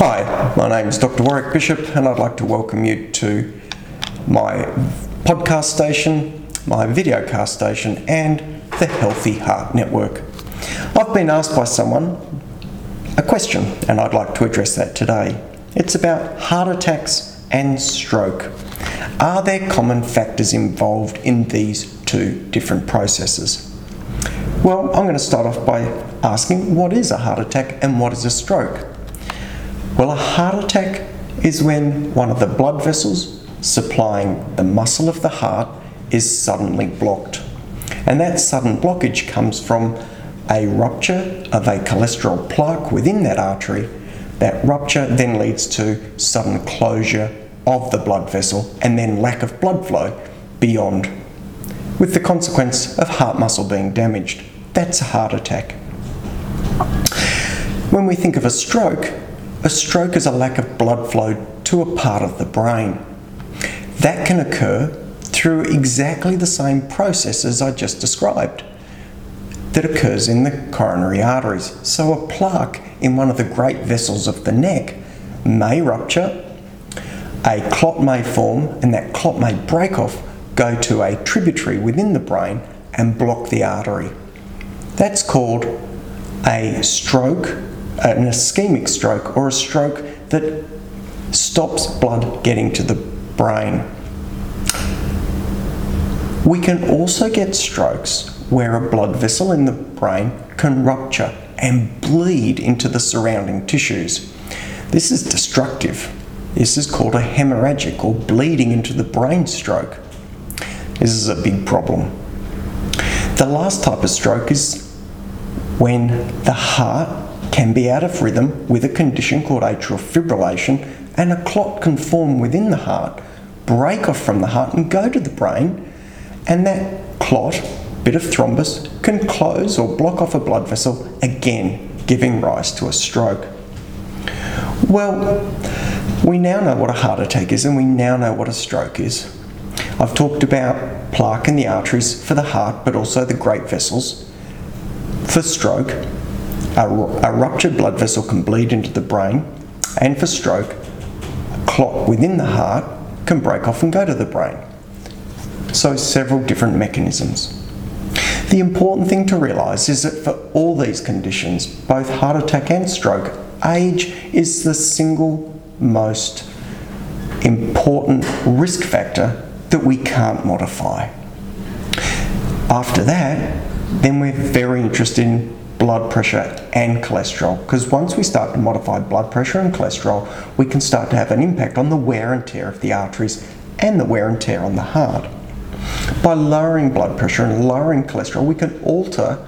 Hi, my name is Dr. Warwick Bishop, and I'd like to welcome you to my podcast station, my videocast station, and the Healthy Heart Network. I've been asked by someone a question, and I'd like to address that today. It's about heart attacks and stroke. Are there common factors involved in these two different processes? Well, I'm going to start off by asking what is a heart attack and what is a stroke? Well, a heart attack is when one of the blood vessels supplying the muscle of the heart is suddenly blocked. And that sudden blockage comes from a rupture of a cholesterol plaque within that artery. That rupture then leads to sudden closure of the blood vessel and then lack of blood flow beyond, with the consequence of heart muscle being damaged. That's a heart attack. When we think of a stroke, a stroke is a lack of blood flow to a part of the brain. That can occur through exactly the same processes I just described that occurs in the coronary arteries. So, a plaque in one of the great vessels of the neck may rupture, a clot may form, and that clot may break off, go to a tributary within the brain, and block the artery. That's called a stroke Uh, an ischemic stroke or a stroke that stops blood getting to the brain. We can also get strokes where a blood vessel in the brain can rupture and bleed into the surrounding tissues. This is destructive. This is called a hemorrhagic or bleeding into the brain stroke. This is a big problem. The last type of stroke is when the heart can be out of rhythm with a condition called atrial fibrillation, and a clot can form within the heart, break off from the heart, and go to the brain, and that clot, bit of thrombus, can close or block off a blood vessel, again giving rise to a stroke. Well, we now know what a heart attack is, and we now know what a stroke is. I've talked about plaque in the arteries for the heart, but also the great vessels. For stroke, a, ruptured blood vessel can bleed into the brain, and for stroke, a clot within the heart can break off and go to the brain. So, several different mechanisms. The important thing to realise is that for all these conditions, both heart attack and stroke, age is the single most important risk factor that we can't modify. After that, then we're very interested in blood pressure and cholesterol because once we start to modify blood pressure and cholesterol, we can start to have an impact on the wear and tear of the arteries and the wear and tear on the heart. By lowering blood pressure and lowering cholesterol, we can alter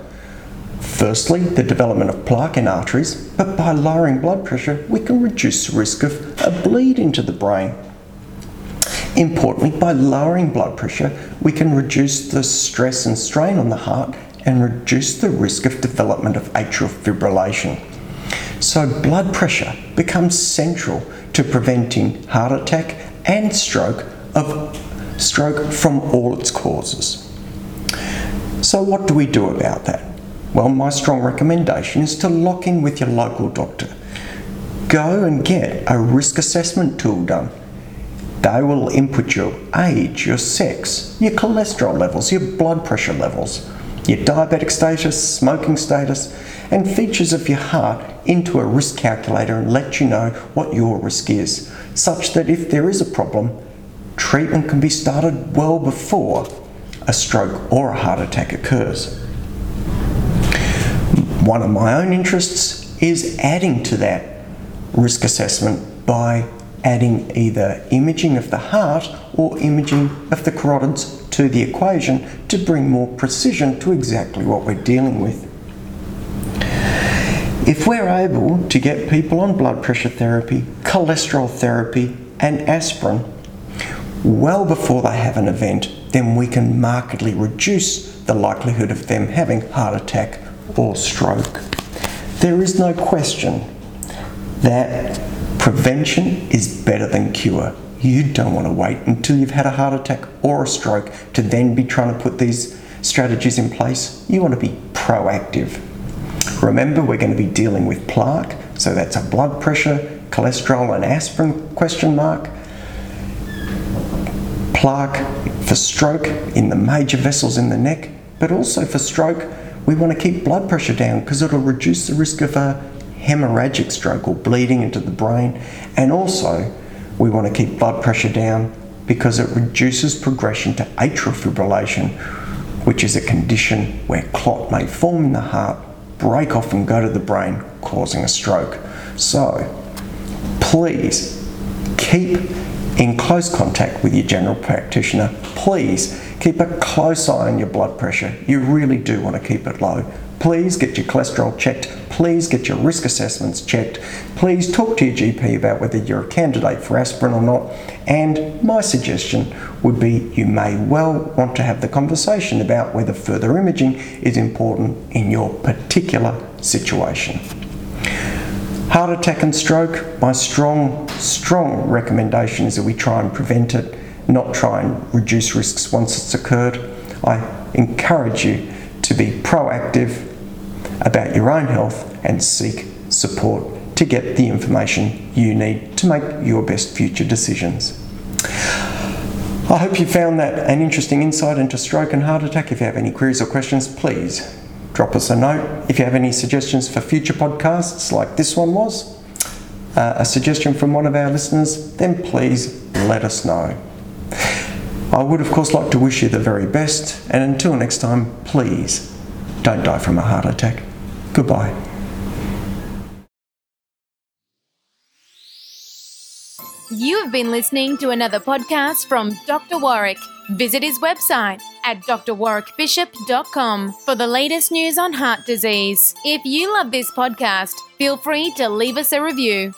firstly the development of plaque in arteries, but by lowering blood pressure, we can reduce the risk of a bleed into the brain. Importantly, by lowering blood pressure, we can reduce the stress and strain on the heart and reduce the risk of development of atrial fibrillation. So, blood pressure becomes central to preventing heart attack and stroke of stroke from all its causes. So, what do we do about that? Well, my strong recommendation is to lock in with your local doctor. Go and get a risk assessment tool done. They will input your age, your sex, your cholesterol levels, your blood pressure levels your diabetic status, smoking status, and features of your heart into a risk calculator and let you know what your risk is, such that if there is a problem, treatment can be started well before a stroke or a heart attack occurs. One of my own interests is adding to that risk assessment by adding either imaging of the heart or imaging of the carotids to the equation to bring more precision to exactly what we're dealing with. If we're able to get people on blood pressure therapy, cholesterol therapy, and aspirin well before they have an event, then we can markedly reduce the likelihood of them having heart attack or stroke. There is no question that prevention is better than cure. You don't want to wait until you've had a heart attack or a stroke to then be trying to put these strategies in place. You want to be proactive. Remember, we're going to be dealing with plaque, so that's a blood pressure, cholesterol, and aspirin question mark. Plaque for stroke in the major vessels in the neck, but also for stroke, we want to keep blood pressure down because it'll reduce the risk of a hemorrhagic stroke or bleeding into the brain, and also we want to keep blood pressure down because it reduces progression to atrial fibrillation, which is a condition where clot may form in the heart, break off and go to the brain, causing a stroke. So, please keep in close contact with your general practitioner. Please keep a close eye on your blood pressure. You really do want to keep it low. Please get your cholesterol checked. Please get your risk assessments checked. Please talk to your GP about whether you're a candidate for aspirin or not. And my suggestion would be you may well want to have the conversation about whether further imaging is important in your particular situation. Heart attack and stroke, my strong, strong recommendation is that we try and prevent it, not try and reduce risks once it's occurred. I encourage you to be proactive about your own health and seek support to get the information you need to make your best future decisions. I hope you found that an interesting insight into stroke and heart attack. If you have any queries or questions, please drop us a note. If you have any suggestions for future podcasts, like this one was, uh, a suggestion from one of our listeners, then please let us know. I would, of course, like to wish you the very best, and until next time, please don't die from a heart attack. Goodbye. You have been listening to another podcast from Dr. Warwick. Visit his website at drwarwickbishop.com for the latest news on heart disease. If you love this podcast, feel free to leave us a review.